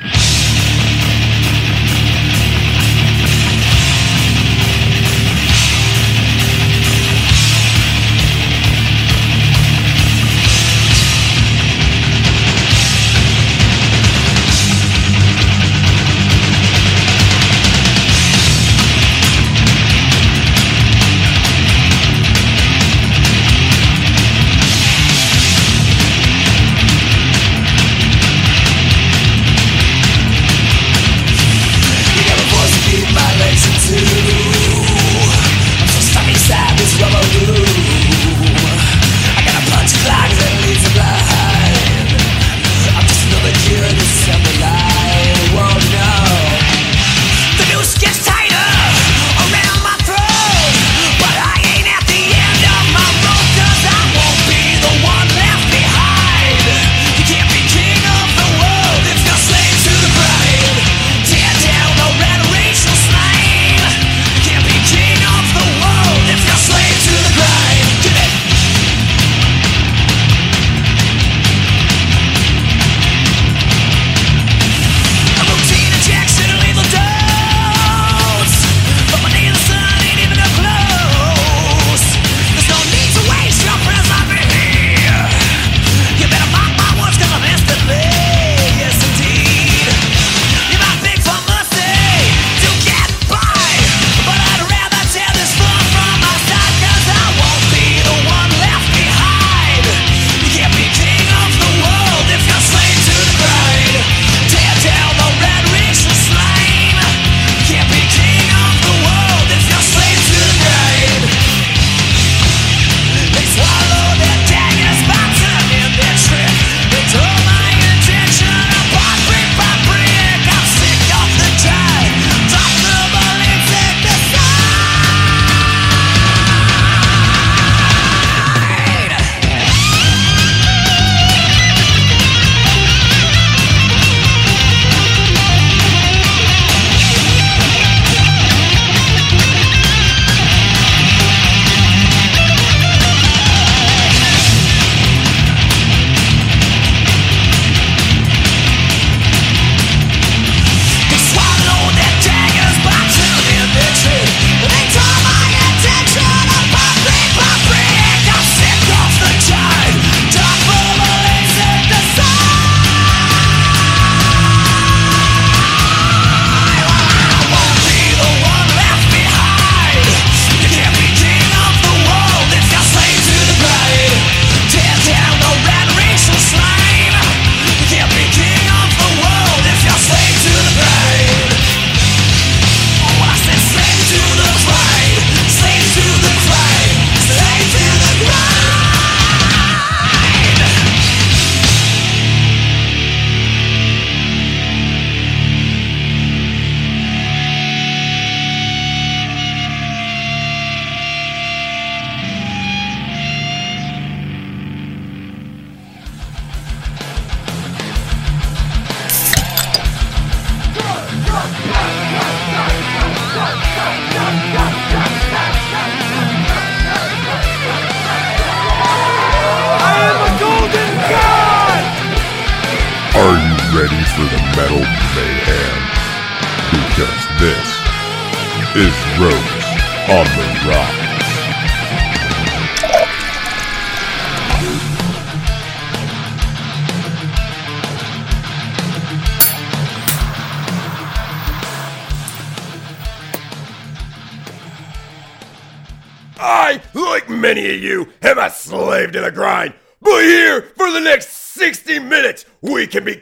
Yeah.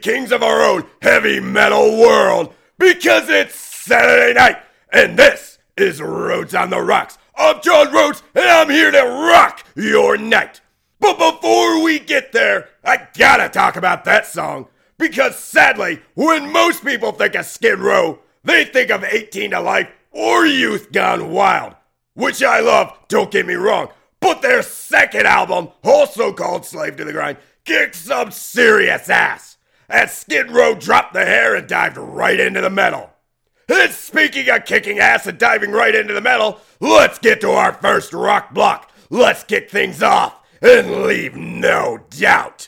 Kings of our own heavy metal world because it's Saturday night, and this is Rhodes on the Rocks. I'm John Rhodes, and I'm here to rock your night. But before we get there, I gotta talk about that song. Because sadly, when most people think of Skid Row, they think of 18 to Life or Youth Gone Wild, which I love, don't get me wrong. But their second album, also called Slave to the Grind, kicks some serious ass. As Skid Row dropped the hair and dived right into the metal. And speaking of kicking ass and diving right into the metal, let's get to our first rock block. Let's kick things off and leave no doubt.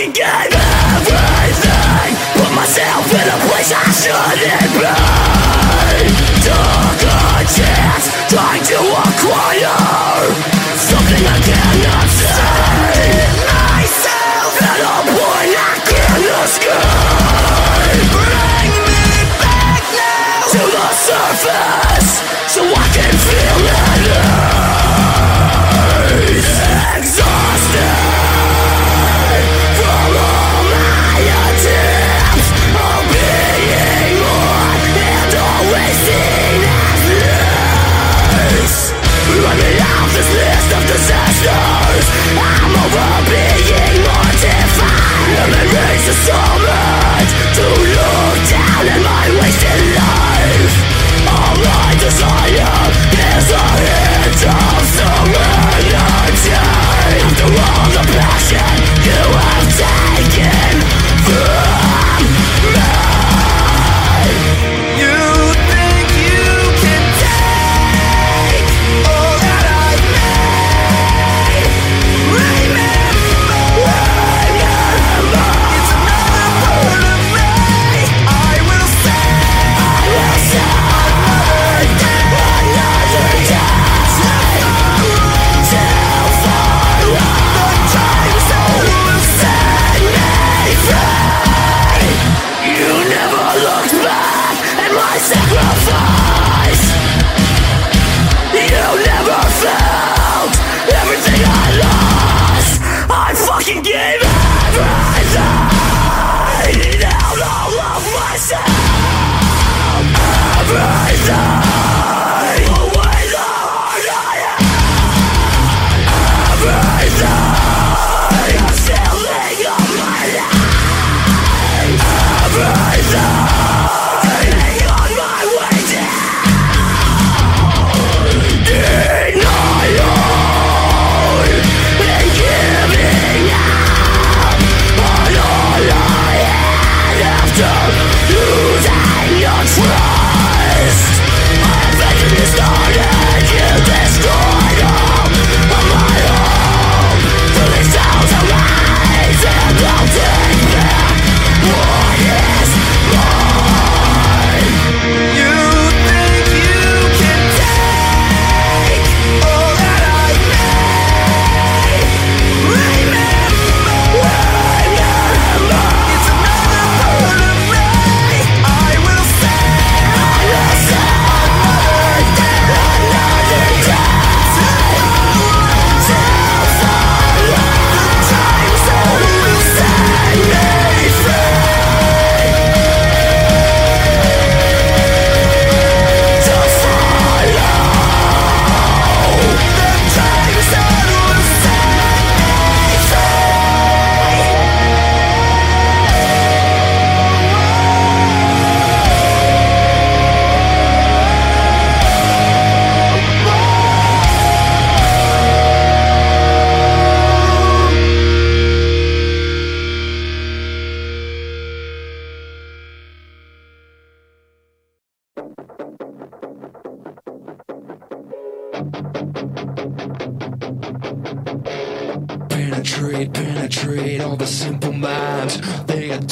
fucking gave everything. Put myself in a place I shouldn't be. Took a chance. Trying to acquire. Something I cannot see myself At a point I can escape. Bring me back now To the surface So I can feel it. to to look down at my wasted life. All desire is a hint of. After all the passion you.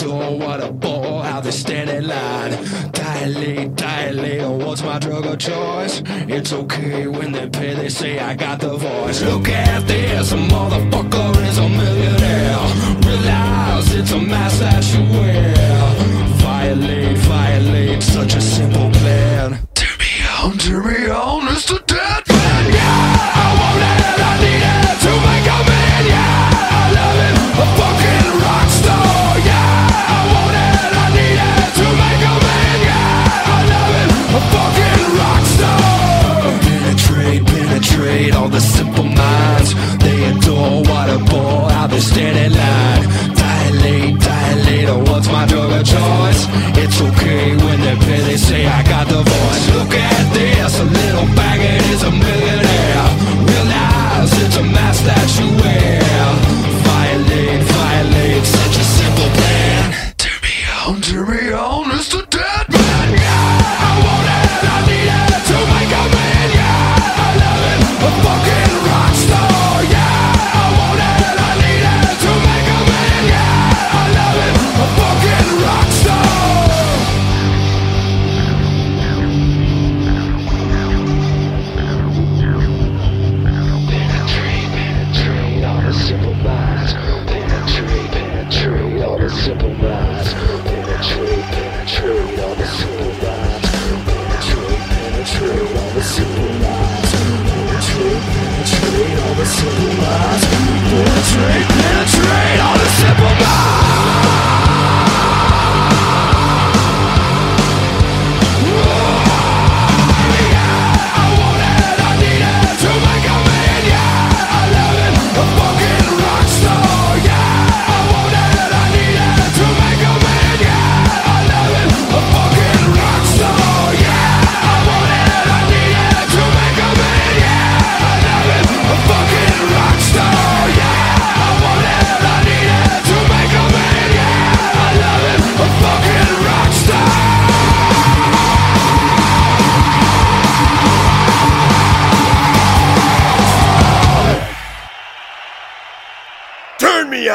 door, what a bore, how they stand in line. Dilate, dilate, what's my drug of choice? It's okay when they pay, they say I got the voice. Look at this, a motherfucker is a millionaire. Realize it's a mask that you wear. Violate, violate, such a simple plan. Turn me on, turn me on.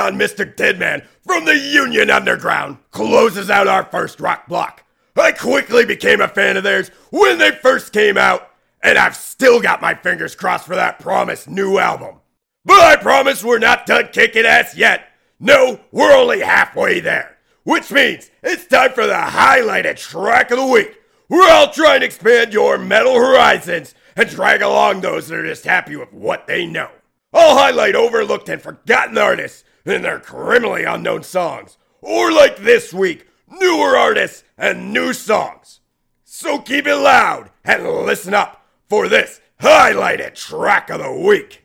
On, Mr. Deadman from the Union Underground closes out our first rock block. I quickly became a fan of theirs when they first came out, and I've still got my fingers crossed for that promised new album. But I promise we're not done kicking ass yet. No, we're only halfway there, which means it's time for the highlighted track of the week. We're all trying to expand your metal horizons and drag along those that are just happy with what they know. I'll highlight overlooked and forgotten artists and their criminally unknown songs. Or like this week, newer artists and new songs. So keep it loud and listen up for this highlighted track of the week.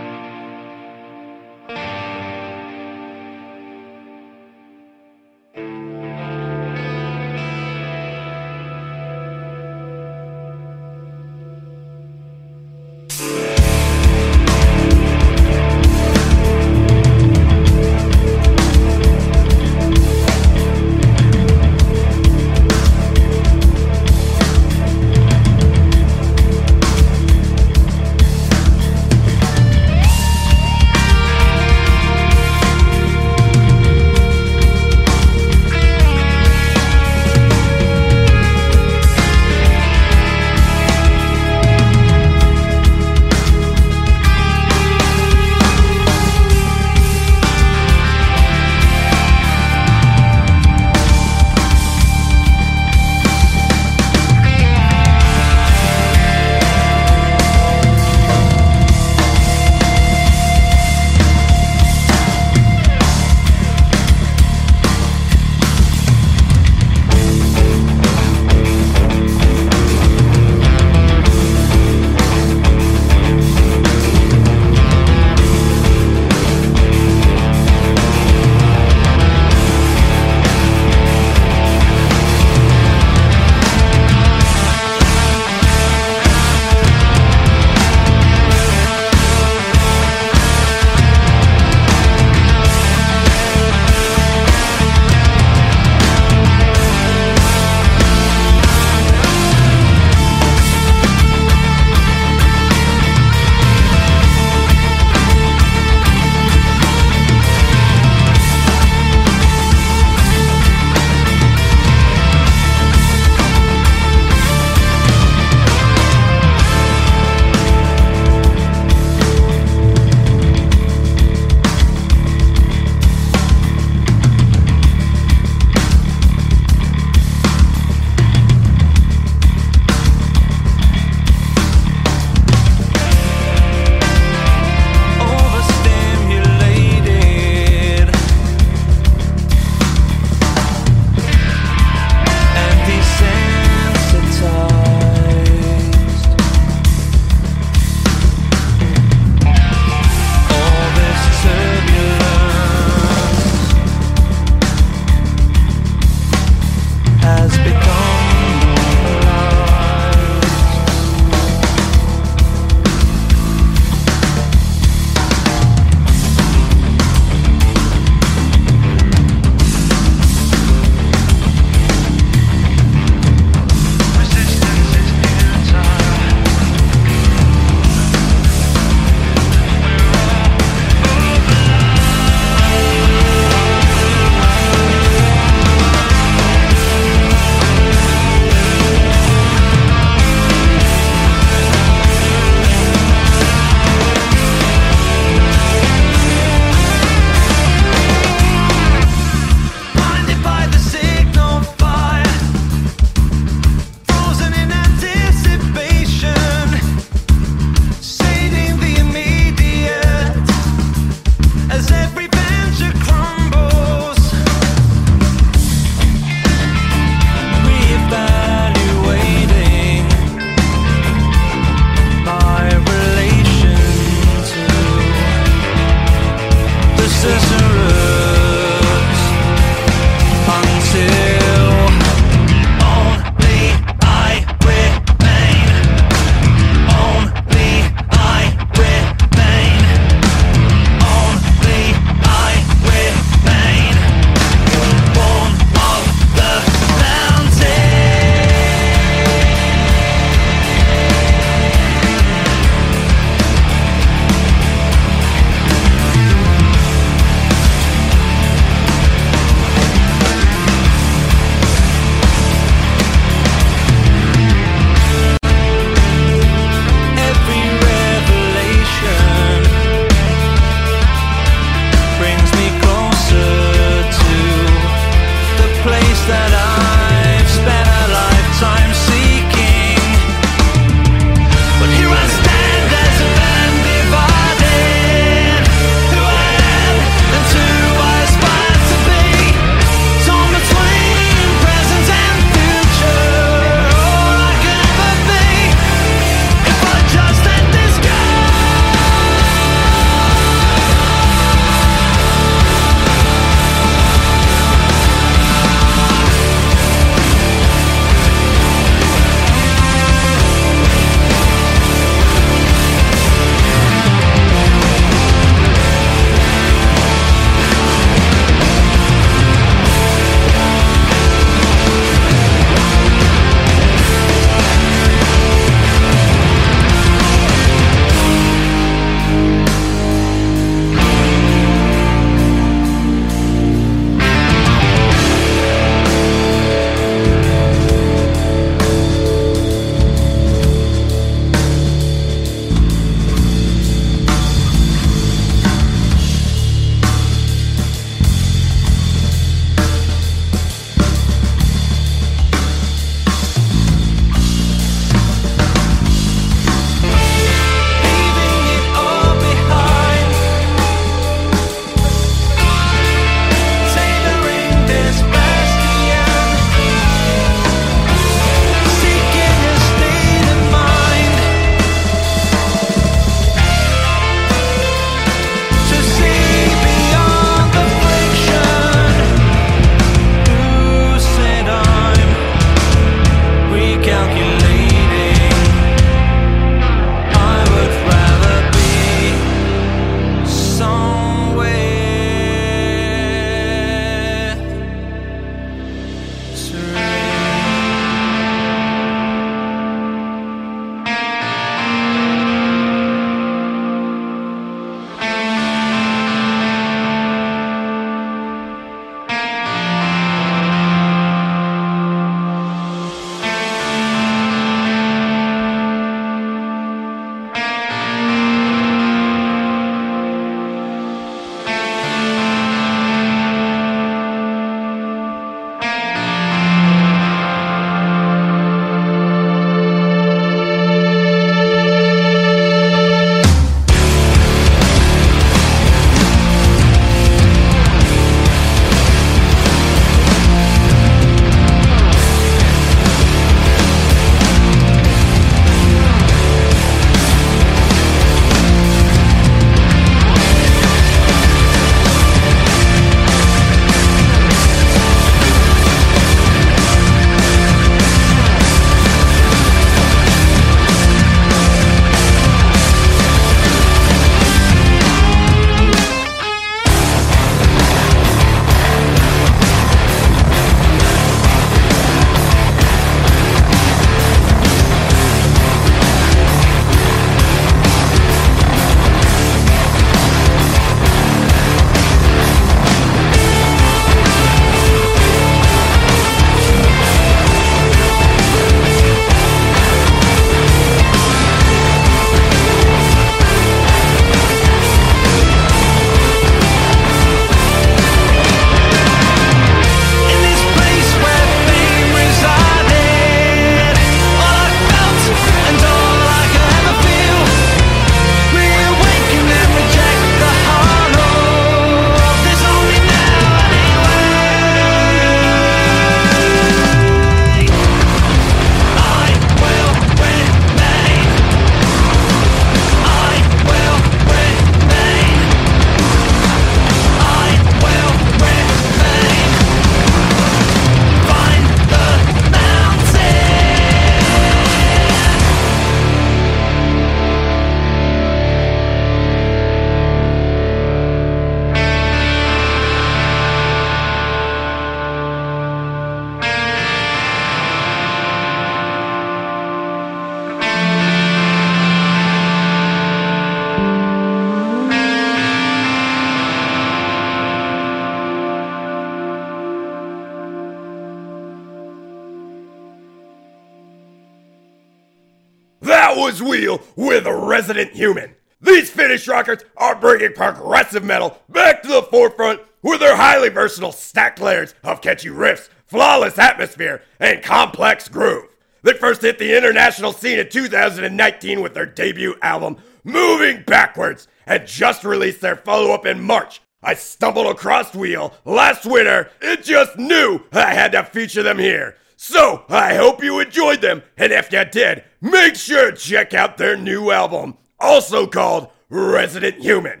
Bringing progressive metal back to the forefront with their highly versatile stacked layers of catchy riffs, flawless atmosphere, and complex groove. They first hit the international scene in 2019 with their debut album, Moving Backwards, and just released their follow up in March. I stumbled across Wheel last winter and just knew I had to feature them here. So I hope you enjoyed them, and if you did, make sure to check out their new album, also called Resident Human.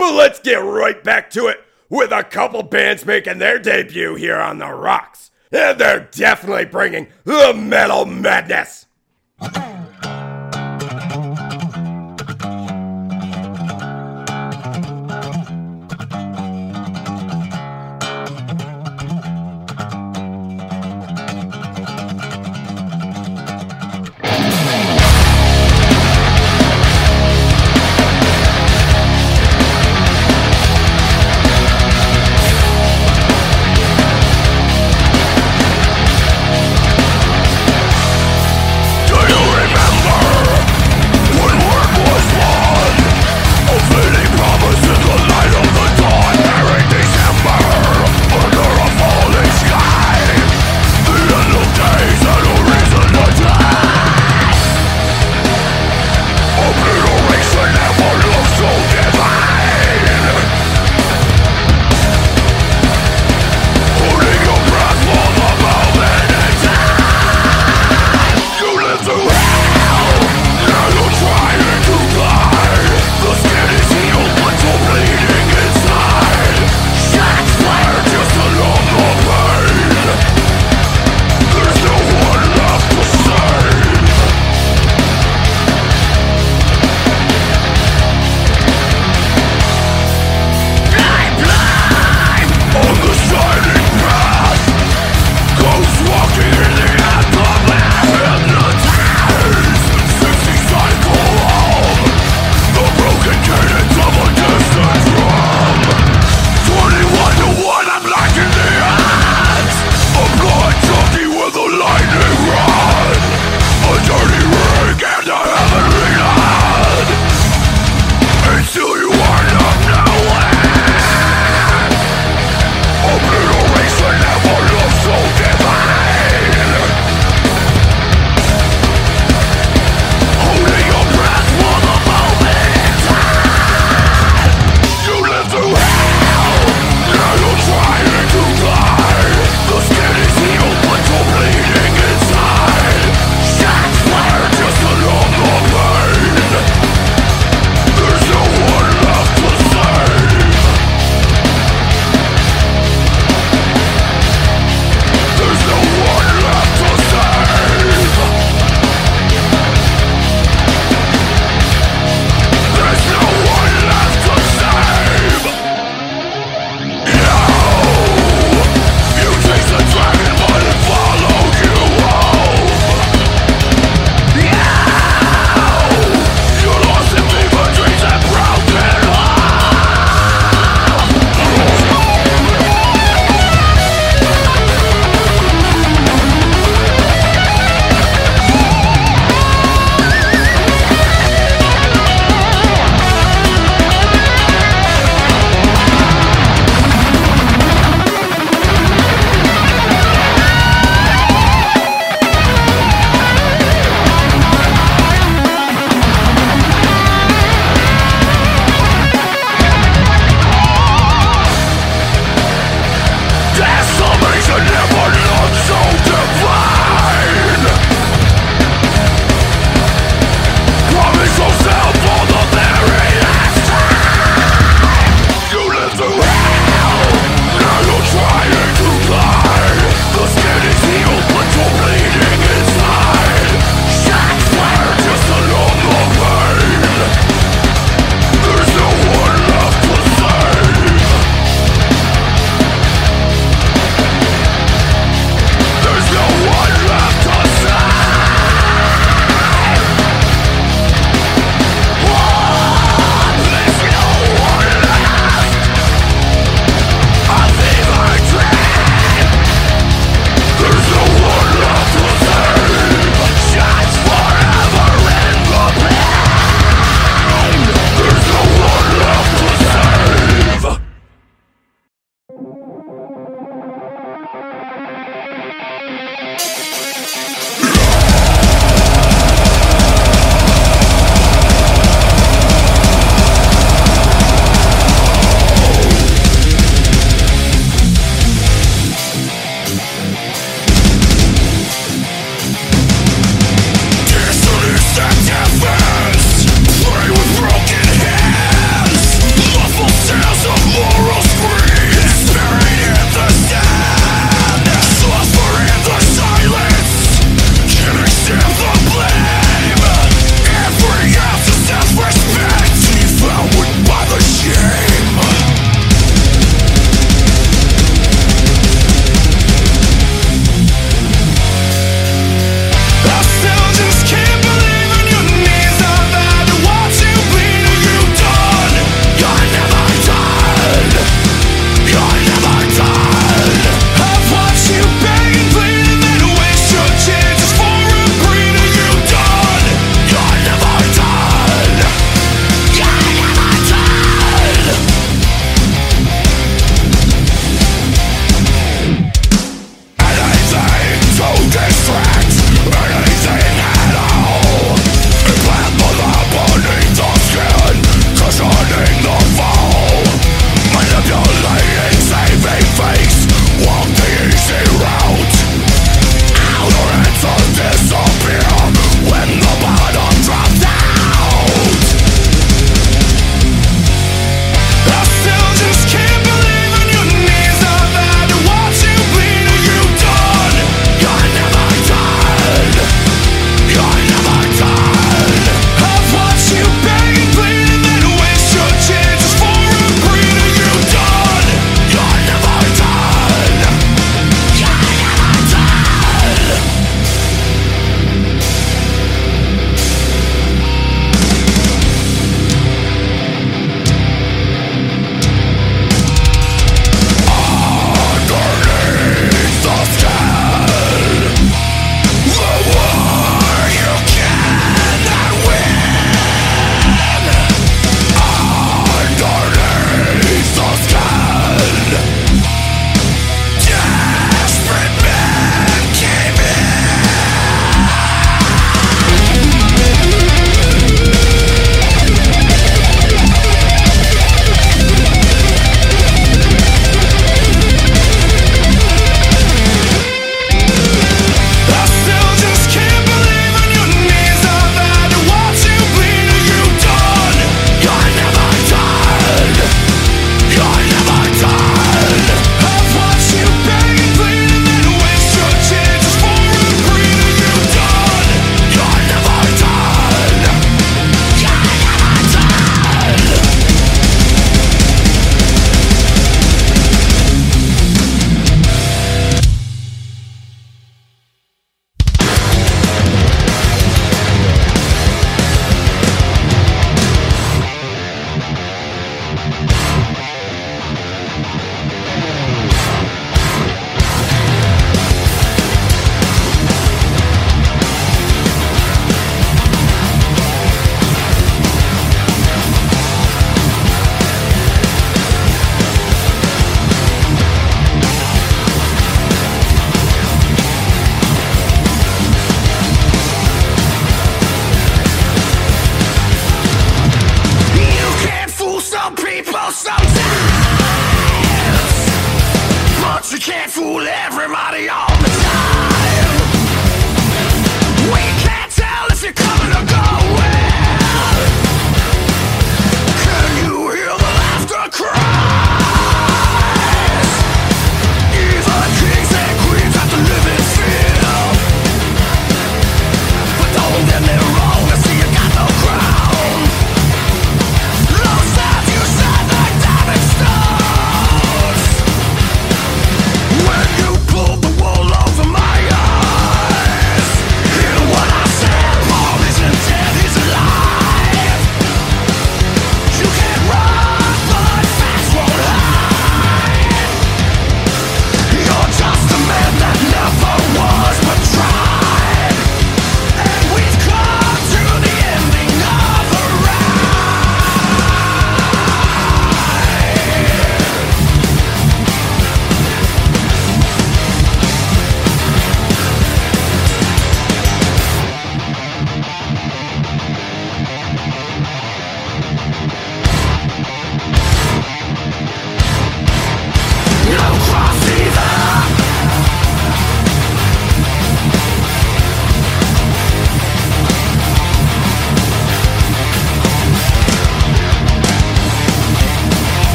But let's get right back to it with a couple bands making their debut here on the Rocks. And they're definitely bringing the metal madness.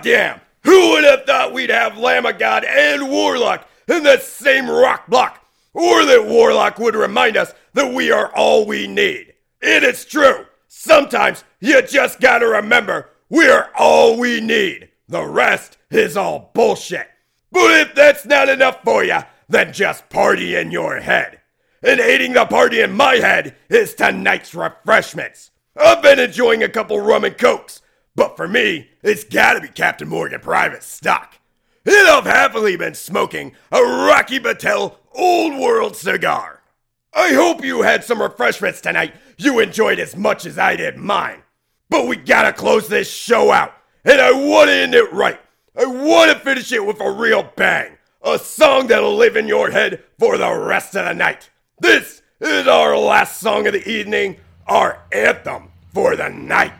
Goddamn! Who would have thought we'd have Lamb of God and Warlock in the same rock block? Or that Warlock would remind us that we are all we need. It is true. Sometimes you just gotta remember we're all we need. The rest is all bullshit. But if that's not enough for you, then just party in your head. And aiding the party in my head is tonight's refreshments. I've been enjoying a couple rum and cokes, but for me, it's gotta be Captain Morgan Private Stock. And I've happily been smoking a Rocky Patel Old World cigar. I hope you had some refreshments tonight you enjoyed as much as I did mine. But we gotta close this show out, and I wanna end it right. I wanna finish it with a real bang. A song that'll live in your head for the rest of the night. This is our last song of the evening, our anthem for the night.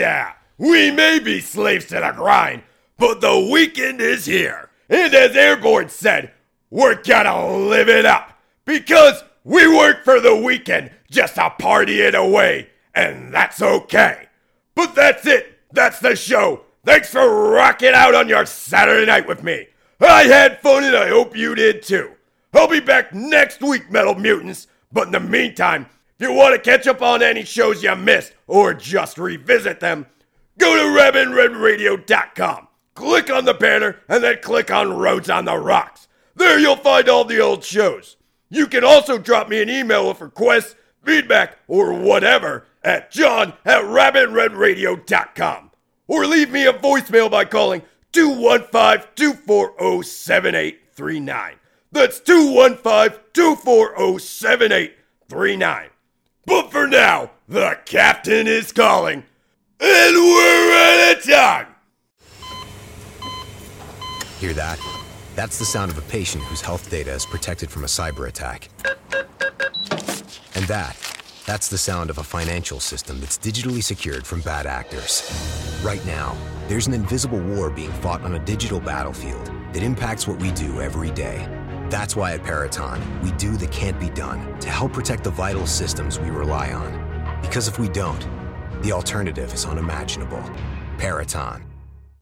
Yeah, we may be slaves to the grind, but the weekend is here. And as Airbourne said, we're gonna live it up because we work for the weekend just to party it away, and that's okay. But that's it. That's the show. Thanks for rocking out on your Saturday night with me. I had fun and I hope you did too. I'll be back next week, Metal Mutants. But in the meantime, if you want to catch up on any shows you missed or just revisit them, go to RabbitRedRadio.com. Click on the banner and then click on Roads on the Rocks. There you'll find all the old shows. You can also drop me an email with requests, feedback, or whatever at john at rabbitredradio.com. Or leave me a voicemail by calling 215-240-7839. That's 215-240-7839. But for now, the captain is calling, and we're out of time. Hear that? That's the sound of a patient whose health data is protected from a cyber attack. And that, that's the sound of a financial system that's digitally secured from bad actors. Right now, there's an invisible war being fought on a digital battlefield that impacts what we do every day. That's why at Peraton, we do the can't be done to help protect the vital systems we rely on. Because if we don't, the alternative is unimaginable. Peraton